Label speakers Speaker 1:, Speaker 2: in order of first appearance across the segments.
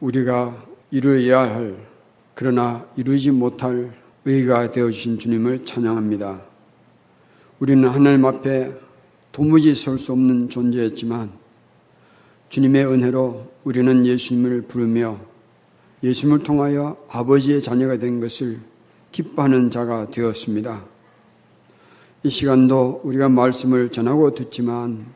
Speaker 1: 우리가 이루어야 할 그러나 이루지 못할 의가 되어 주신 주님을 찬양합니다. 우리는 하나님 앞에 도무지 설 수 없는 존재였지만 주님의 은혜로 우리는 예수님을 부르며 예수님을 통하여 아버지의 자녀가 된 것을 기뻐하는 자가 되었습니다. 이 시간도 우리가 말씀을 전하고 듣지만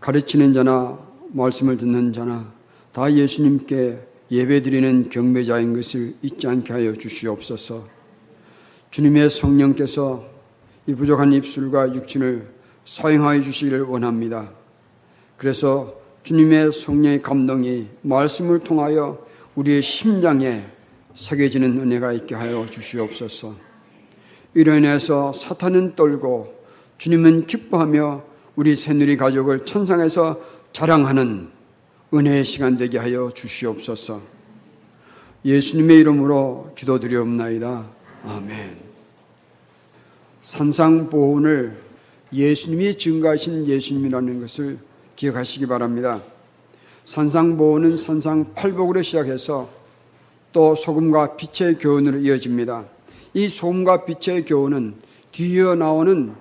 Speaker 1: 가르치는 자나 말씀을 듣는 자나 다 예수님께 예배드리는 경배자인 것을 잊지 않게 하여 주시옵소서. 주님의 성령께서 이 부족한 입술과 육신을 사용하여 주시기를 원합니다. 그래서 주님의 성령의 감동이 말씀을 통하여 우리의 심장에 새겨지는 은혜가 있게 하여 주시옵소서. 이로 인해서 사탄은 떨고 주님은 기뻐하며 우리 새누리 가족을 천상에서 자랑하는 은혜의 시간 되게 하여 주시옵소서. 예수님의 이름으로 기도드리옵나이다. 아멘. 산상 보훈을 예수님이 증가하신 예수님이라는 것을 기억하시기 바랍니다. 산상 보훈은 산상 팔복으로 시작해서 또 소금과 빛의 교훈으로 이어집니다. 이 소금과 빛의 교훈은 뒤이어 나오는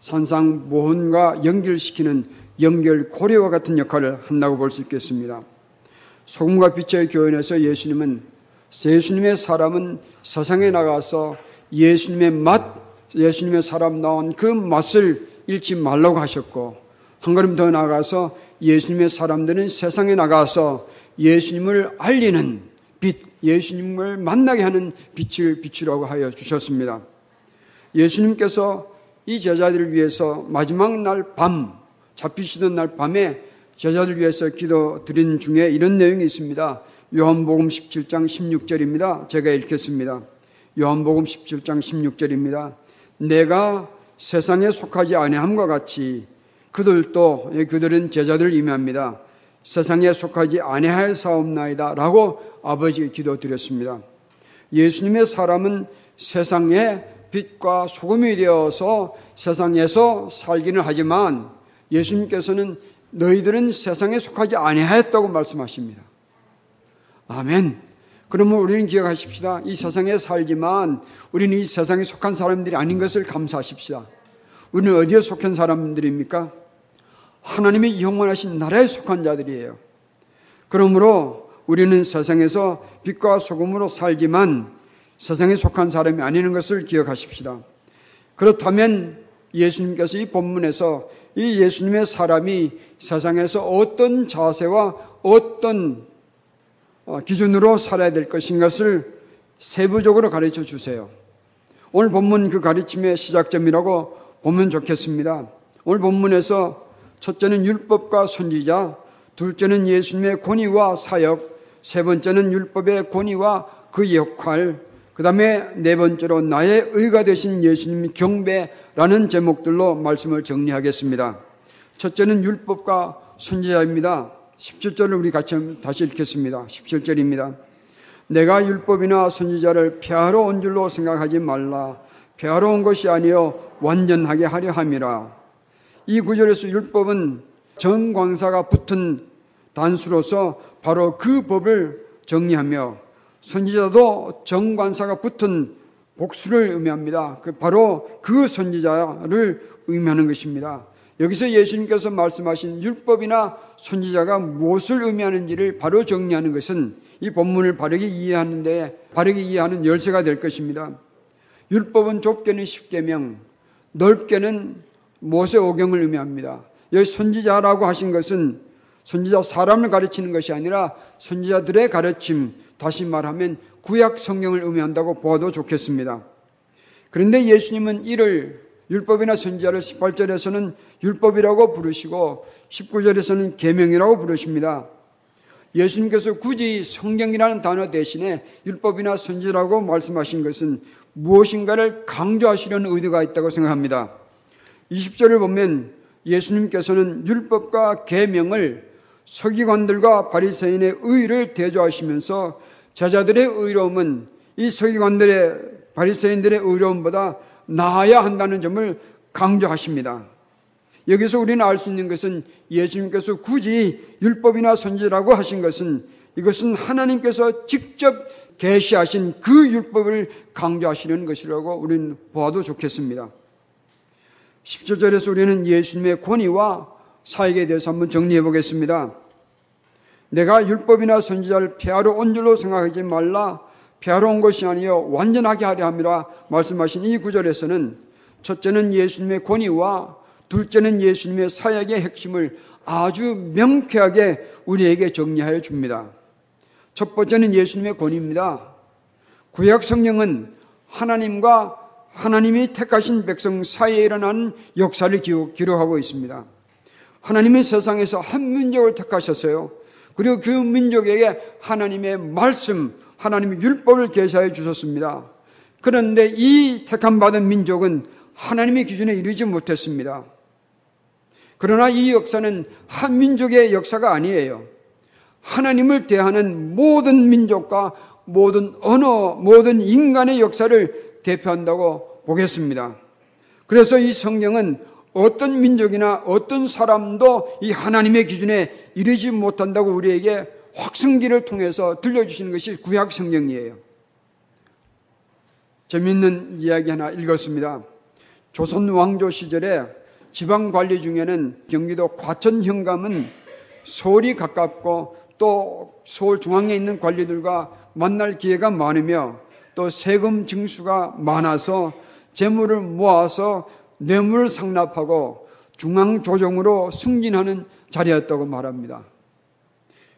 Speaker 1: 산상 보훈과 연결시키는 연결 고리와 같은 역할을 한다고 볼 수 있겠습니다. 소금과 빛의 교훈에서 예수님은 예수님의 사람은 세상에 나가서 예수님의 맛, 예수님의 사람 나온 그 맛을 잃지 말라고 하셨고 한 걸음 더 나가서 예수님의 사람들은 세상에 나가서 예수님을 알리는 빛, 예수님을 만나게 하는 빛을 비추라고 하여 주셨습니다. 예수님께서 이 제자들을 위해서 마지막 날 밤, 잡히시던 날 밤에 제자들 위해서 기도 드린 중에 이런 내용이 있습니다. 요한복음 17장 16절입니다. 제가 읽겠습니다. 요한복음 17장 16절입니다. 내가 세상에 속하지 아니함과 같이 그들도 그들은 제자들을 의미합니다. 세상에 속하지 아니하였사옵나이다 라고 아버지께 기도드렸습니다. 예수님의 사람은 세상의 빛과 소금이 되어서 세상에서 살기는 하지만 예수님께서는 너희들은 세상에 속하지 아니하였다고 말씀하십니다. 아멘. 그러면 우리는 기억하십시다. 이 세상에 살지만 우리는 이 세상에 속한 사람들이 아닌 것을 감사하십시다. 우리는 어디에 속한 사람들입니까? 하나님의 영원하신 나라에 속한 자들이에요. 그러므로 우리는 세상에서 빛과 소금으로 살지만 세상에 속한 사람이 아니는 것을 기억하십시다. 그렇다면 예수님께서 이 본문에서 이 예수님의 사람이 세상에서 어떤 자세와 어떤 어, 기준으로 살아야 될 것인 것을 세부적으로 가르쳐 주세요. 오늘 본문 그 가르침의 시작점이라고 보면 좋겠습니다. 오늘 본문에서 첫째는 율법과 선지자, 둘째는 예수님의 권위와 사역, 세 번째는 율법의 권위와 그 역할, 그 다음에 네 번째로 나의 의가 되신 예수님 경배 라는 제목들로 말씀을 정리하겠습니다. 첫째는 율법과 선지자입니다. 17절을 우리 같이 다시 읽겠습니다. 17절입니다. 내가 율법이나 선지자를 폐하러 온 줄로 생각하지 말라. 폐하러 온 것이 아니요 완전하게 하려 함이라. 이 구절에서 율법은 정광사가 붙은 단수로서 바로 그 법을 정리하며 선지자도 정관사가 붙은 복수를 의미합니다. 그 바로 그 선지자를 의미하는 것입니다. 여기서 예수님께서 말씀하신 율법이나 선지자가 무엇을 의미하는지를 바로 정리하는 것은 이 본문을 바르게 이해하는데 바르게 이해하는 열쇠가 될 것입니다. 율법은 좁게는 십계명, 넓게는 모세 오경을 의미합니다. 여기 선지자라고 하신 것은 선지자 사람을 가르치는 것이 아니라 선지자들의 가르침, 다시 말하면 구약 성경을 의미한다고 보아도 좋겠습니다. 그런데 예수님은 이를 율법이나 선지자를 18절에서는 율법이라고 부르시고 19절에서는 계명이라고 부르십니다. 예수님께서 굳이 성경이라는 단어 대신에 율법이나 선지라고 말씀하신 것은 무엇인가를 강조하시려는 의도가 있다고 생각합니다. 20절을 보면 예수님께서는 율법과 계명을 서기관들과 바리새인의 의를 대조하시면서 제자들의 의로움은 이 서기관들의 바리새인들의 의로움보다 나아야 한다는 점을 강조하십니다. 여기서 우리는 알 수 있는 것은 예수님께서 굳이 율법이나 선지라고 하신 것은 이것은 하나님께서 직접 계시하신 그 율법을 강조하시는 것이라고 우리는 보아도 좋겠습니다. 10절에서 우리는 예수님의 권위와 사역에 대해서 한번 정리해 보겠습니다. 내가 율법이나 선지자를 폐하러 온 줄로 생각하지 말라. 폐하러 온 것이 아니요 완전하게 하려 함이라 말씀하신 이 구절에서는 첫째는 예수님의 권위와 둘째는 예수님의 사역의 핵심을 아주 명쾌하게 우리에게 정리하여 줍니다. 첫 번째는 예수님의 권위입니다. 구약 성경은 하나님과 하나님이 택하신 백성 사이에 일어나는 역사를 기록하고 있습니다. 하나님은 세상에서 한 민족을 택하셨어요. 그리고 그 민족에게 하나님의 말씀, 하나님의 율법을 계시하여 주셨습니다. 그런데 이 택함 받은 민족은 하나님의 기준에 이르지 못했습니다. 그러나 이 역사는 한 민족의 역사가 아니에요. 하나님을 대하는 모든 민족과 모든 언어, 모든 인간의 역사를 대표한다고 보겠습니다. 그래서 이 성경은 어떤 민족이나 어떤 사람도 이 하나님의 기준에 이르지 못한다고 우리에게 확성기를 통해서 들려주시는 것이 구약 성경이에요. 재미있는 이야기 하나 읽었습니다. 조선 왕조 시절에 지방 관리 중에는 경기도 과천 현감은 서울이 가깝고 또 서울 중앙에 있는 관리들과 만날 기회가 많으며 또 세금 징수가 많아서 재물을 모아서 뇌물을 상납하고 중앙조정으로 승진하는 자리였다고 말합니다.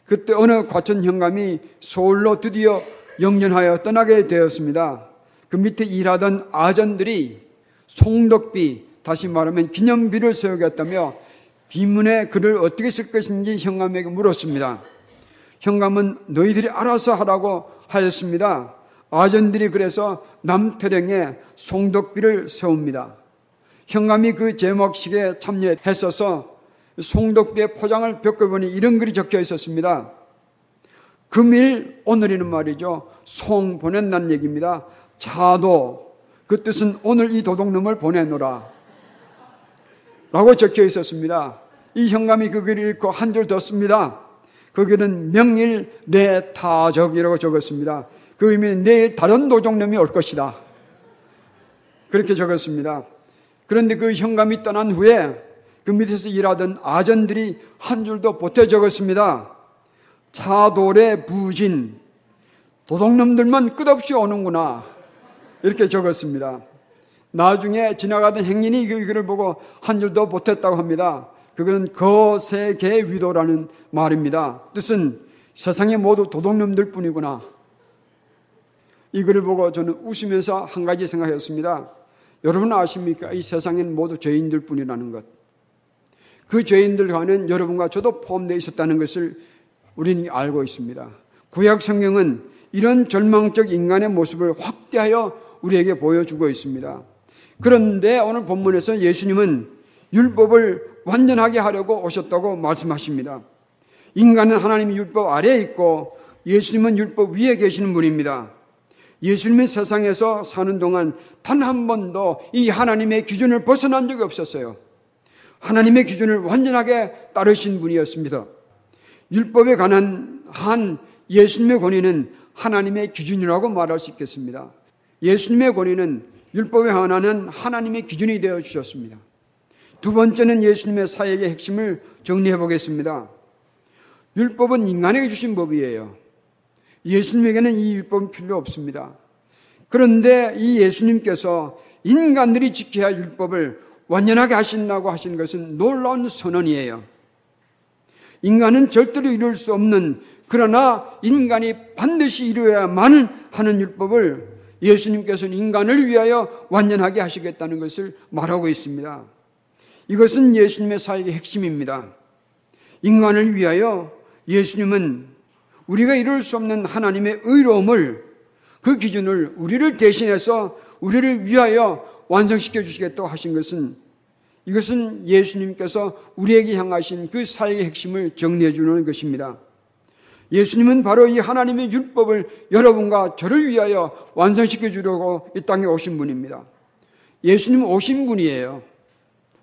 Speaker 1: 그때 어느 과천 현감이 서울로 드디어 영전하여 떠나게 되었습니다. 그 밑에 일하던 아전들이 송덕비, 다시 말하면 기념비를 세우겠다며 비문에 글을 어떻게 쓸 것인지 현감에게 물었습니다. 현감은 너희들이 알아서 하라고 하였습니다. 아전들이 그래서 남태령에 송덕비를 세웁니다. 현감이 그 제목식에 참여했어서 송덕비의 포장을 벗겨보니 이런 글이 적혀 있었습니다. 금일 오늘이는 말이죠. 송 보낸다는 얘기입니다. 자도 그 뜻은 오늘 이 도둑놈을 보내노라. 라고 적혀 있었습니다. 이 현감이 그 글을 읽고 한 줄 더 씁니다. 거기는 명일 내 타적이라고 적었습니다. 그 의미는 내일 다른 도적놈이 올 것이다. 그렇게 적었습니다. 그런데 그 현감이 떠난 후에 그 밑에서 일하던 아전들이 한 줄도 보태 적었습니다. 차돌의 부진, 도둑놈들만 끝없이 오는구나. 이렇게 적었습니다. 나중에 지나가던 행인이 그 글을 보고 한 줄도 보탰다고 합니다. 그거는 거세계 위도라는 말입니다. 뜻은 세상에 모두 도둑놈들 뿐이구나. 이 글을 보고 저는 웃으면서 한 가지 생각했습니다. 여러분 아십니까? 이 세상엔 모두 죄인들 뿐이라는 것. 그 죄인들 가는 여러분과 저도 포함되어 있었다는 것을 우리는 알고 있습니다. 구약 성경은 이런 절망적 인간의 모습을 확대하여 우리에게 보여주고 있습니다. 그런데 오늘 본문에서 예수님은 율법을 완전하게 하려고 오셨다고 말씀하십니다. 인간은 하나님의 율법 아래에 있고 예수님은 율법 위에 계시는 분입니다. 예수님은 세상에서 사는 동안 단 한 번도 이 하나님의 기준을 벗어난 적이 없었어요. 하나님의 기준을 완전하게 따르신 분이었습니다. 율법에 관한 한 예수님의 권위는 하나님의 기준이라고 말할 수 있겠습니다. 예수님의 권위는 율법에 관하는 하나님의 기준이 되어 주셨습니다. 두 번째는 예수님의 사역의 핵심을 정리해 보겠습니다. 율법은 인간에게 주신 법이에요. 예수님에게는 이 율법은 필요 없습니다. 그런데 이 예수님께서 인간들이 지켜야 할 율법을 완전하게 하신다고 하신 것은 놀라운 선언이에요. 인간은 절대로 이룰 수 없는 그러나 인간이 반드시 이루어야만 하는 율법을 예수님께서는 인간을 위하여 완전하게 하시겠다는 것을 말하고 있습니다. 이것은 예수님의 사역의 핵심입니다. 인간을 위하여 예수님은 우리가 이룰 수 없는 하나님의 의로움을 그 기준을 우리를 대신해서 우리를 위하여 완성시켜 주시겠다고 하신 것은 이것은 예수님께서 우리에게 향하신 그 사역의 핵심을 정리해 주는 것입니다. 예수님은 바로 이 하나님의 율법을 여러분과 저를 위하여 완성시켜 주려고 이 땅에 오신 분입니다. 예수님은 오신 분이에요.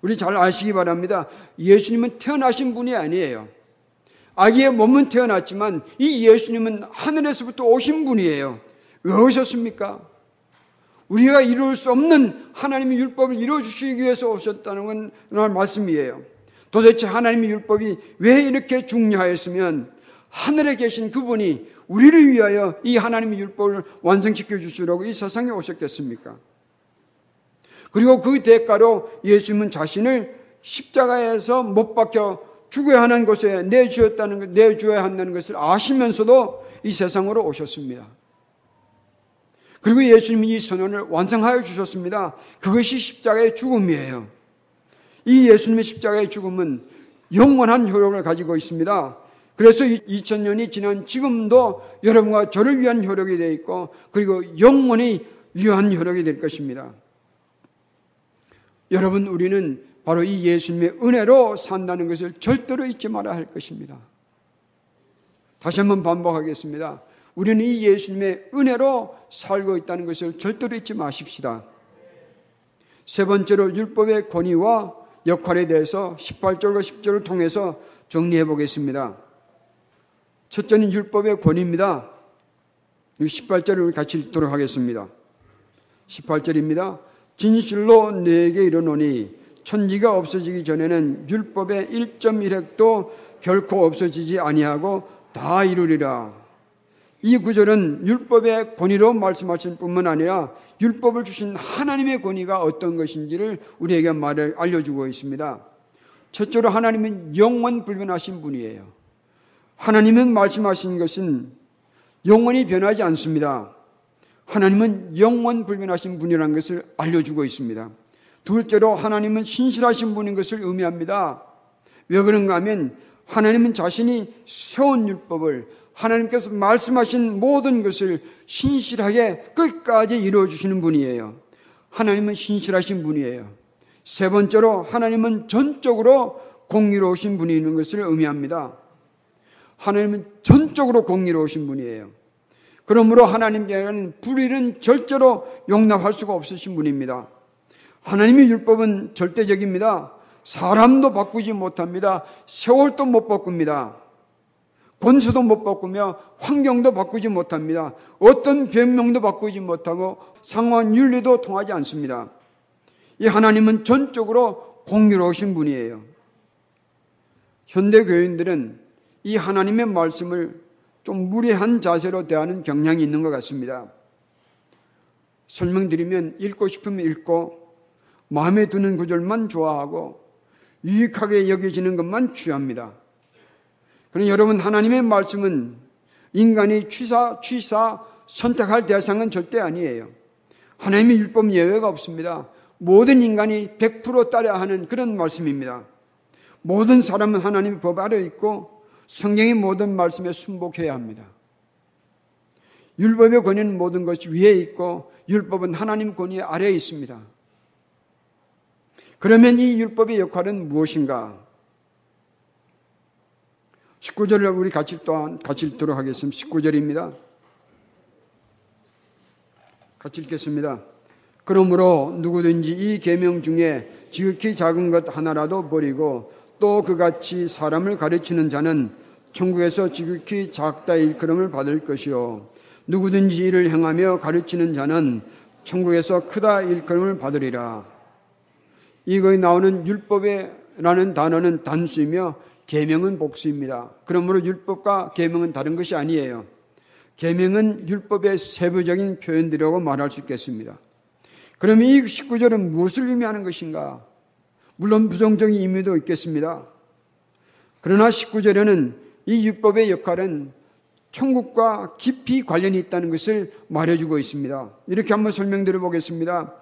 Speaker 1: 우리 잘 아시기 바랍니다. 예수님은 태어나신 분이 아니에요. 아기의 몸은 태어났지만 이 예수님은 하늘에서부터 오신 분이에요. 왜 오셨습니까? 우리가 이룰 수 없는 하나님의 율법을 이루어주시기 위해서 오셨다는 건 말씀이에요. 도대체 하나님의 율법이 왜 이렇게 중요하였으면 하늘에 계신 그분이 우리를 위하여 이 하나님의 율법을 완성시켜 주시려고 이 세상에 오셨겠습니까? 그리고 그 대가로 예수님은 자신을 십자가에서 못 박혀 죽어야 하는 곳에 내주었다는 것, 내주어야 한다는 것을 아시면서도 이 세상으로 오셨습니다. 그리고 예수님이 이 선언을 완성하여 주셨습니다. 그것이 십자가의 죽음이에요. 이 예수님의 십자가의 죽음은 영원한 효력을 가지고 있습니다. 그래서 2000년이 지난 지금도 여러분과 저를 위한 효력이 되어 있고 그리고 영원히 유한 효력이 될 것입니다. 여러분 우리는 바로 이 예수님의 은혜로 산다는 것을 절대로 잊지 말아야 할 것입니다. 다시 한번 반복하겠습니다. 우리는 이 예수님의 은혜로 살고 있다는 것을 절대로 잊지 마십시다. 세 번째로 율법의 권위와 역할에 대해서 18절과 10절을 통해서 정리해 보겠습니다. 첫째는 율법의 권위입니다. 18절을 같이 읽도록 하겠습니다. 18절입니다. 진실로 내게 이르노니 천지가 없어지기 전에는 율법의 1.1획도 결코 없어지지 아니하고 다 이루리라. 이 구절은 율법의 권위로 말씀하신 뿐만 아니라 율법을 주신 하나님의 권위가 어떤 것인지를 우리에게 말을 알려주고 있습니다. 첫째로 하나님은 영원 불변하신 분이에요. 하나님은 말씀하신 것은 영원히 변하지 않습니다. 하나님은 영원 불변하신 분이라는 것을 알려주고 있습니다. 둘째로 하나님은 신실하신 분인 것을 의미합니다. 왜 그런가 하면 하나님은 자신이 세운 율법을 하나님께서 말씀하신 모든 것을 신실하게 끝까지 이루어 주시는 분이에요. 하나님은 신실하신 분이에요. 세 번째로 하나님은 전적으로 공의로우신 분이 있는 것을 의미합니다. 하나님은 전적으로 공의로우신 분이에요. 그러므로 하나님께는 불의는 절대로 용납할 수가 없으신 분입니다. 하나님의 율법은 절대적입니다. 사람도 바꾸지 못합니다. 세월도 못 바꿉니다. 권수도 못 바꾸며 환경도 바꾸지 못합니다. 어떤 변명도 바꾸지 못하고 상황 윤리도 통하지 않습니다. 이 하나님은 전적으로 공유로우신 분이에요. 현대 교인들은 이 하나님의 말씀을 좀 무례한 자세로 대하는 경향이 있는 것 같습니다. 설명드리면 읽고 싶으면 읽고 마음에 드는 구절만 좋아하고 유익하게 여겨지는 것만 취합니다. 그러나 여러분 하나님의 말씀은 인간이 취사 취사 선택할 대상은 절대 아니에요. 하나님의 율법 예외가 없습니다. 모든 인간이 100% 따라야 하는 그런 말씀입니다. 모든 사람은 하나님의 법 아래 있고 성경의 모든 말씀에 순복해야 합니다. 율법의 권위는 모든 것이 위에 있고 율법은 하나님 권위 아래에 있습니다. 그러면 이 율법의 역할은 무엇인가? 19절을 우리 같이 또한 같이 읽도록 하겠습니다. 19절입니다. 같이 읽겠습니다. 그러므로 누구든지 이 계명 중에 지극히 작은 것 하나라도 버리고 또 그같이 사람을 가르치는 자는 천국에서 지극히 작다 일컬음을 받을 것이요 누구든지 이를 행하며 가르치는 자는 천국에서 크다 일컬음을 받으리라. 이거에 나오는 율법이라는 단어는 단수이며 계명은 복수입니다. 그러므로 율법과 계명은 다른 것이 아니에요. 계명은 율법의 세부적인 표현들이라고 말할 수 있겠습니다. 그러면 이 19절은 무엇을 의미하는 것인가? 물론 부정적인 의미도 있겠습니다. 그러나 19절에는 이 율법의 역할은 천국과 깊이 관련이 있다는 것을 말해주고 있습니다. 이렇게 한번 설명드려 보겠습니다.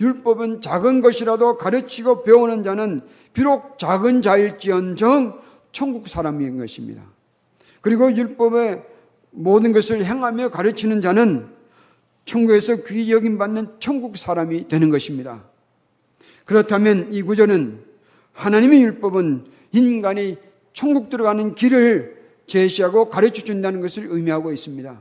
Speaker 1: 율법은 작은 것이라도 가르치고 배우는 자는 비록 작은 자일지언정 천국 사람인 것입니다. 그리고 율법의 모든 것을 행하며 가르치는 자는 천국에서 귀 여김 받는 천국 사람이 되는 것입니다. 그렇다면 이 구절은 하나님의 율법은 인간이 천국 들어가는 길을 제시하고 가르쳐 준다는 것을 의미하고 있습니다.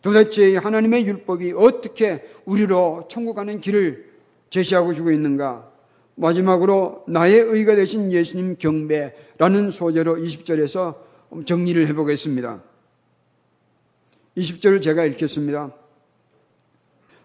Speaker 1: 도대체 하나님의 율법이 어떻게 우리로 천국 가는 길을 제시하고 주고 있는가? 마지막으로 나의 의가 되신 예수님 경배라는 소재로 20절에서 정리를 해보겠습니다. 20절을 제가 읽겠습니다.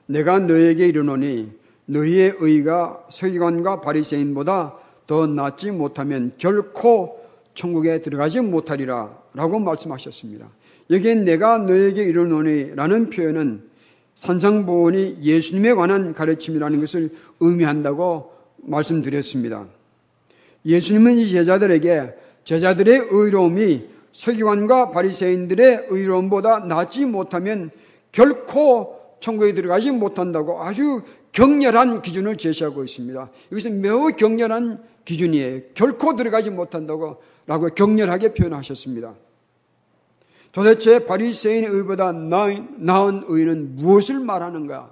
Speaker 1: 내가 너에게 이르노니 너희의 의가 서기관과 바리새인보다 더 낫지 못하면 결코 천국에 들어가지 못하리라 라고 말씀하셨습니다. 여기에 내가 너에게 이르노니 라는 표현은 산상보원이 예수님에 관한 가르침이라는 것을 의미한다고 말씀드렸습니다. 예수님은 이 제자들에게 제자들의 의로움이 서기관과 바리새인들의 의로움보다 낫지 못하면 결코 천국에 들어가지 못한다고 아주 격렬한 기준을 제시하고 있습니다. 이것은 매우 격렬한 기준이에요. 결코 들어가지 못한다고 라고 격렬하게 표현하셨습니다. 도대체 바리새인의 의보다 나은 의는 무엇을 말하는가?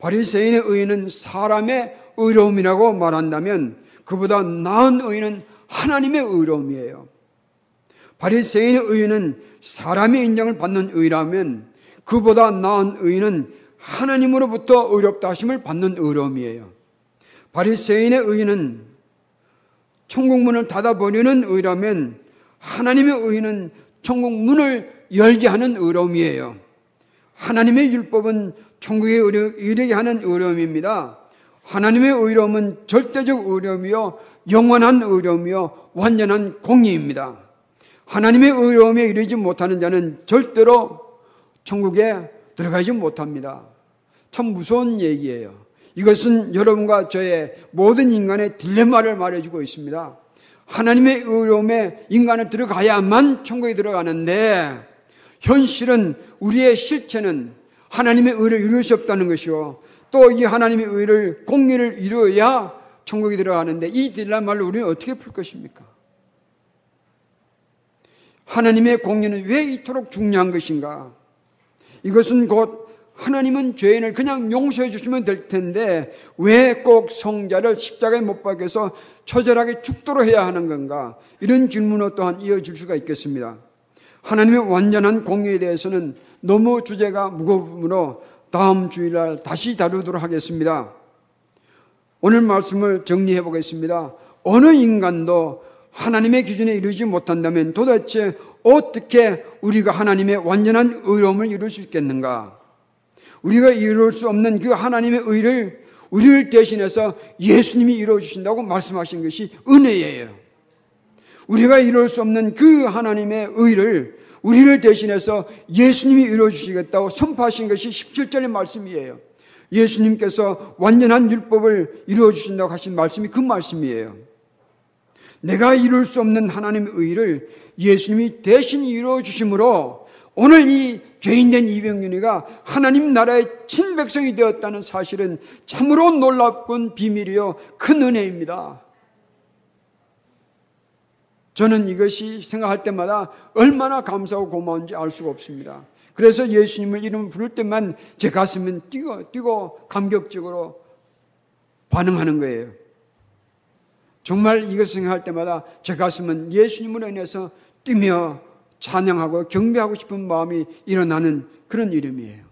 Speaker 1: 바리새인의 의는 사람의 의로움이라고 말한다면 그보다 나은 의는 하나님의 의로움이에요. 바리새인의 의는 사람의 인정을 받는 의라면 그보다 나은 의는 하나님으로부터 의롭다 하심을 받는 의로움이에요. 바리새인의 의는 천국문을 닫아버리는 의라면 하나님의 의는 천국 문을 열게 하는 의로움이에요. 하나님의 율법은 천국에 이르게 하는 의로움입니다. 하나님의 의로움은 절대적 의로움이요, 영원한 의로움이요, 완전한 공의입니다. 하나님의 의로움에 이르지 못하는 자는 절대로 천국에 들어가지 못합니다. 참 무서운 얘기예요. 이것은 여러분과 저의 모든 인간의 딜레마를 말해주고 있습니다. 하나님의 의로움에 인간을 들어가야만 천국에 들어가는데 현실은 우리의 실체는 하나님의 의를 이룰 수 없다는 것이요. 또 이 하나님의 의를 공의를 이루어야 천국에 들어가는데 이 딜레마를 우리는 어떻게 풀 것입니까? 하나님의 공의는 왜 이토록 중요한 것인가? 이것은 곧 하나님은 죄인을 그냥 용서해 주시면 될 텐데 왜 꼭 성자를 십자가에 못 박여서 처절하게 죽도록 해야 하는 건가? 이런 질문으로 또한 이어질 수가 있겠습니다. 하나님의 완전한 공의에 대해서는 너무 주제가 무거우므로 다음 주일날 다시 다루도록 하겠습니다. 오늘 말씀을 정리해 보겠습니다. 어느 인간도 하나님의 기준에 이르지 못한다면 도대체 어떻게 우리가 하나님의 완전한 의로움을 이룰 수 있겠는가? 우리가 이룰 수 없는 그 하나님의 의를 우리를 대신해서 예수님이 이루어 주신다고 말씀하신 것이 은혜예요. 우리가 이룰 수 없는 그 하나님의 의를 우리를 대신해서 예수님이 이루어 주시겠다고 선포하신 것이 17절의 말씀이에요. 예수님께서 완전한 율법을 이루어 주신다고 하신 말씀이 그 말씀이에요. 내가 이룰 수 없는 하나님의 의를 예수님이 대신 이루어 주심으로 오늘 이 죄인된 이병윤이가 하나님 나라의 친백성이 되었다는 사실은 참으로 놀랍군 비밀이요 큰 은혜입니다. 저는 이것이 생각할 때마다 얼마나 감사하고 고마운지 알 수가 없습니다. 그래서 예수님을 이름 부를 때만 제 가슴은 뛰고 뛰고 감격적으로 반응하는 거예요. 정말 이것 생각할 때마다 제 가슴은 예수님으로 인해서 뛰며 찬양하고 경배하고 싶은 마음이 일어나는 그런 이름이에요.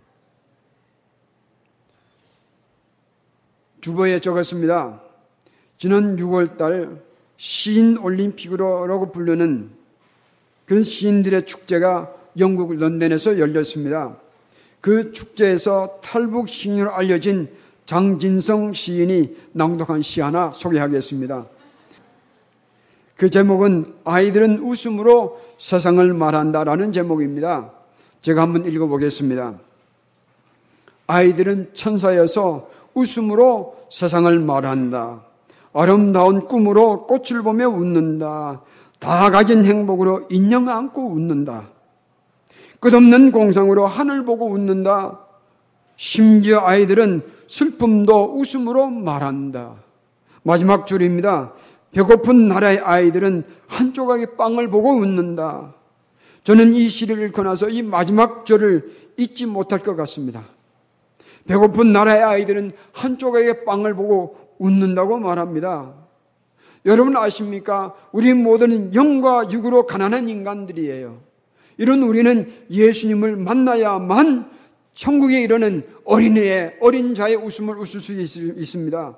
Speaker 1: 주보에 적었습니다. 지난 6월달 시인 올림픽으로라고 부르는 그런 시인들의 축제가 영국 런던에서 열렸습니다. 그 축제에서 탈북 시인으로 알려진 장진성 시인이 낭독한 시 하나 소개하겠습니다. 그 제목은 아이들은 웃음으로 세상을 말한다라는 제목입니다. 제가 한번 읽어보겠습니다. 아이들은 천사여서 웃음으로 세상을 말한다. 아름다운 꿈으로 꽃을 보며 웃는다. 다 가진 행복으로 인형 안고 웃는다. 끝없는 공상으로 하늘 보고 웃는다. 심지어 아이들은 슬픔도 웃음으로 말한다. 마지막 줄입니다. 배고픈 나라의 아이들은 한 조각의 빵을 보고 웃는다. 저는 이 시를 읽고 나서 이 마지막 절을 잊지 못할 것 같습니다. 배고픈 나라의 아이들은 한 조각의 빵을 보고 웃는다고 말합니다. 여러분 아십니까? 우리 모두는 영과 육으로 가난한 인간들이에요. 이런 우리는 예수님을 만나야만 천국에 이르는 어린애의 어린 자의 웃음을 웃을 수 있 습니다.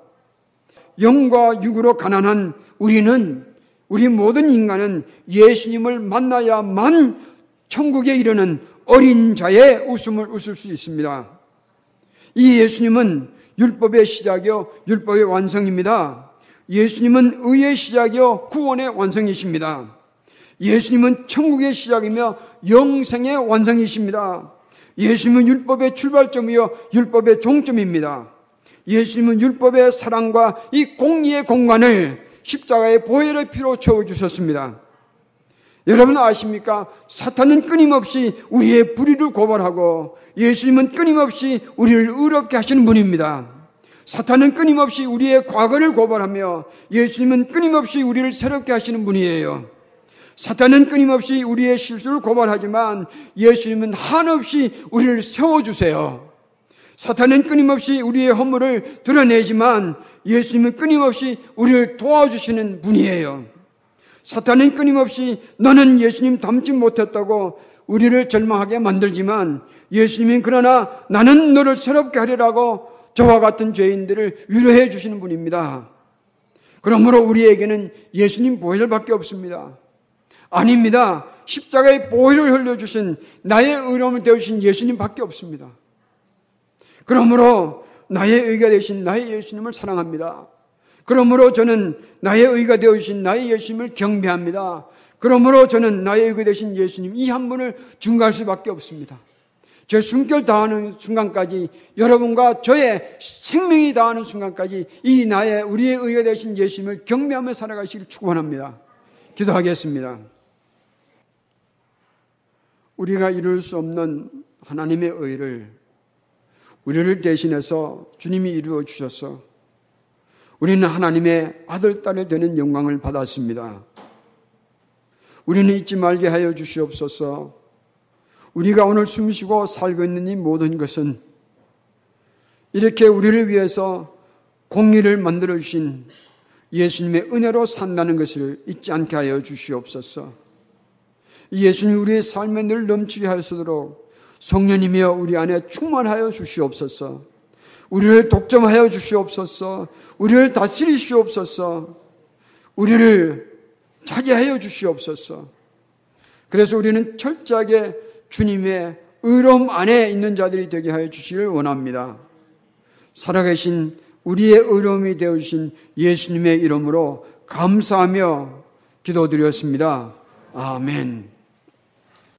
Speaker 1: 영과 육으로 가난한 우리는 우리 모든 인간은 예수님을 만나야만 천국에 이르는 어린 자의 웃음을 웃을 수 있습니다. 이 예수님은 율법의 시작이요, 율법의 완성입니다. 예수님은 의의 시작이요, 구원의 완성이십니다. 예수님은 천국의 시작이며 영생의 완성이십니다. 예수님은 율법의 출발점이요, 율법의 종점입니다. 예수님은 율법의 사랑과 이 공의의 공간을 십자가의 보혈의 피로 채워주셨습니다. 여러분 아십니까? 사탄은 끊임없이 우리의 불의를 고발하고 예수님은 끊임없이 우리를 의롭게 하시는 분입니다. 사탄은 끊임없이 우리의 과거를 고발하며 예수님은 끊임없이 우리를 새롭게 하시는 분이에요. 사탄은 끊임없이 우리의 실수를 고발하지만 예수님은 한없이 우리를 세워주세요. 사탄은 끊임없이 우리의 허물을 드러내지만 예수님은 끊임없이 우리를 도와주시는 분이에요. 사탄은 끊임없이 너는 예수님 닮지 못했다고 우리를 절망하게 만들지만 예수님은 그러나 나는 너를 새롭게 하리라고 저와 같은 죄인들을 위로해 주시는 분입니다. 그러므로 우리에게는 예수님 보혈밖에 없습니다. 아닙니다. 십자가의 보혈을 흘려주신 나의 의로움을 되우신 예수님밖에 없습니다. 그러므로 나의 의가 되신 나의 예수님을 사랑합니다. 그러므로 저는 나의 의가 되어주신 나의 예수님을 경배합니다. 그러므로 저는 나의 의가 되신 예수님 이 한 분을 증가할 수밖에 없습니다. 저 숨결 다하는 순간까지 여러분과 저의 생명이 다하는 순간까지 이 나의 우리의 의가 되신 예수님을 경배하며 살아가시길 축원합니다. 기도하겠습니다. 우리가 이룰 수 없는 하나님의 의를 우리를 대신해서 주님이 이루어 주셔서 우리는 하나님의 아들, 딸이 되는 영광을 받았습니다. 우리는 잊지 말게 하여 주시옵소서 우리가 오늘 숨 쉬고 살고 있는 이 모든 것은 이렇게 우리를 위해서 공의를 만들어 주신 예수님의 은혜로 산다는 것을 잊지 않게 하여 주시옵소서. 예수님 우리의 삶에 늘 넘치게 하시도록 성령이며 우리 안에 충만하여 주시옵소서. 우리를 독점하여 주시옵소서. 우리를 다스리시옵소서. 우리를 차지하여 주시옵소서. 그래서 우리는 철저하게 주님의 의로움 안에 있는 자들이 되게 하여 주시기를 원합니다. 살아계신 우리의 의로움이 되어주신 예수님의 이름으로 감사하며 기도드렸습니다. 아멘.